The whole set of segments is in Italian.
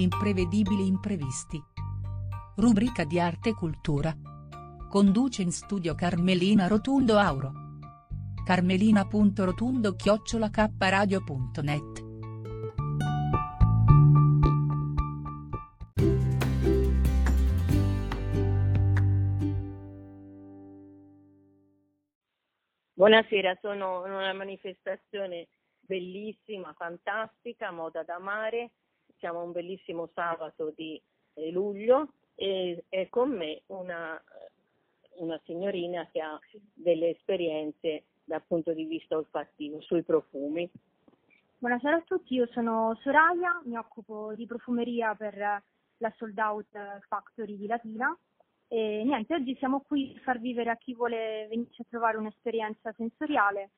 Imprevedibili imprevisti. Rubrica di arte e cultura. Conduce in studio Carmelina Rotundo Auro. Carmelina.rotundo Buonasera, sono in una manifestazione bellissima, fantastica, Moda da Mare. Siamo un bellissimo sabato di eh, luglio e è con me una, una signorina che ha delle esperienze dal punto di vista olfattivo sui profumi. Buonasera a tutti, io sono Soraya, mi occupo di profumeria per la Sold Out Factory di Latina e niente, oggi siamo qui per far vivere a chi vuole venirci a trovare un'esperienza sensoriale.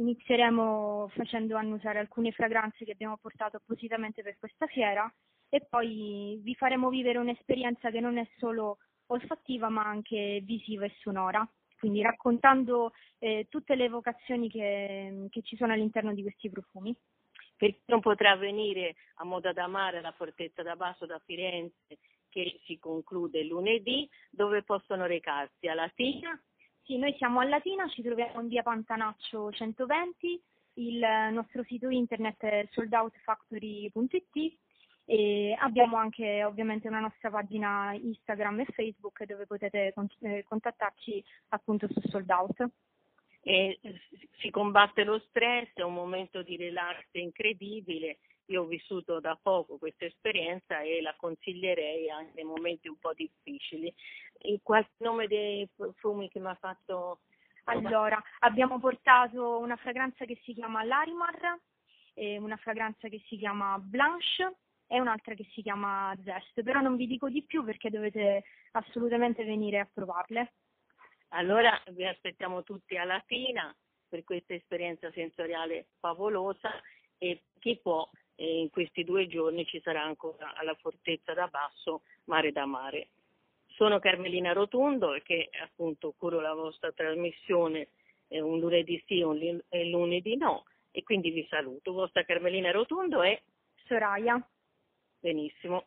Inizieremo facendo annusare alcune fragranze che abbiamo portato appositamente per questa fiera e poi vi faremo vivere un'esperienza che non è solo olfattiva ma anche visiva e sonora, quindi raccontando eh, tutte le evocazioni che, che ci sono all'interno di questi profumi. Per chi non potrà venire a Moda da Mare alla Fortezza da Basso da Firenze che si conclude lunedì, dove possono recarsi? A Latina? Sì, noi siamo a Latina, ci troviamo in via Pantanaccio 120, il nostro sito internet è soldoutfactory.it e abbiamo anche ovviamente una nostra pagina Instagram e Facebook dove potete eh, contattarci appunto su Sold Out. E si combatte lo stress, è un momento di relax incredibile io ho vissuto da poco questa esperienza e la consiglierei anche nei momenti un po' difficili. E qualche nome dei profumi che mi ha fatto... Allora, abbiamo portato una fragranza che si chiama Larimar, una fragranza che si chiama Blanche e un'altra che si chiama Zest, però non vi dico di più perché dovete assolutamente venire a provarle. Allora vi aspettiamo tutti a Latina per questa esperienza sensoriale favolosa e chi può in questi due giorni ci sarà ancora alla Fortezza da Basso Mare da Mare. Sono Carmelina Rotundo e che appunto curo la vostra trasmissione eh, un lunedì sì e un lunedì no e quindi vi saluto. Vostra Carmelina Rotundo è Soraya. Benissimo.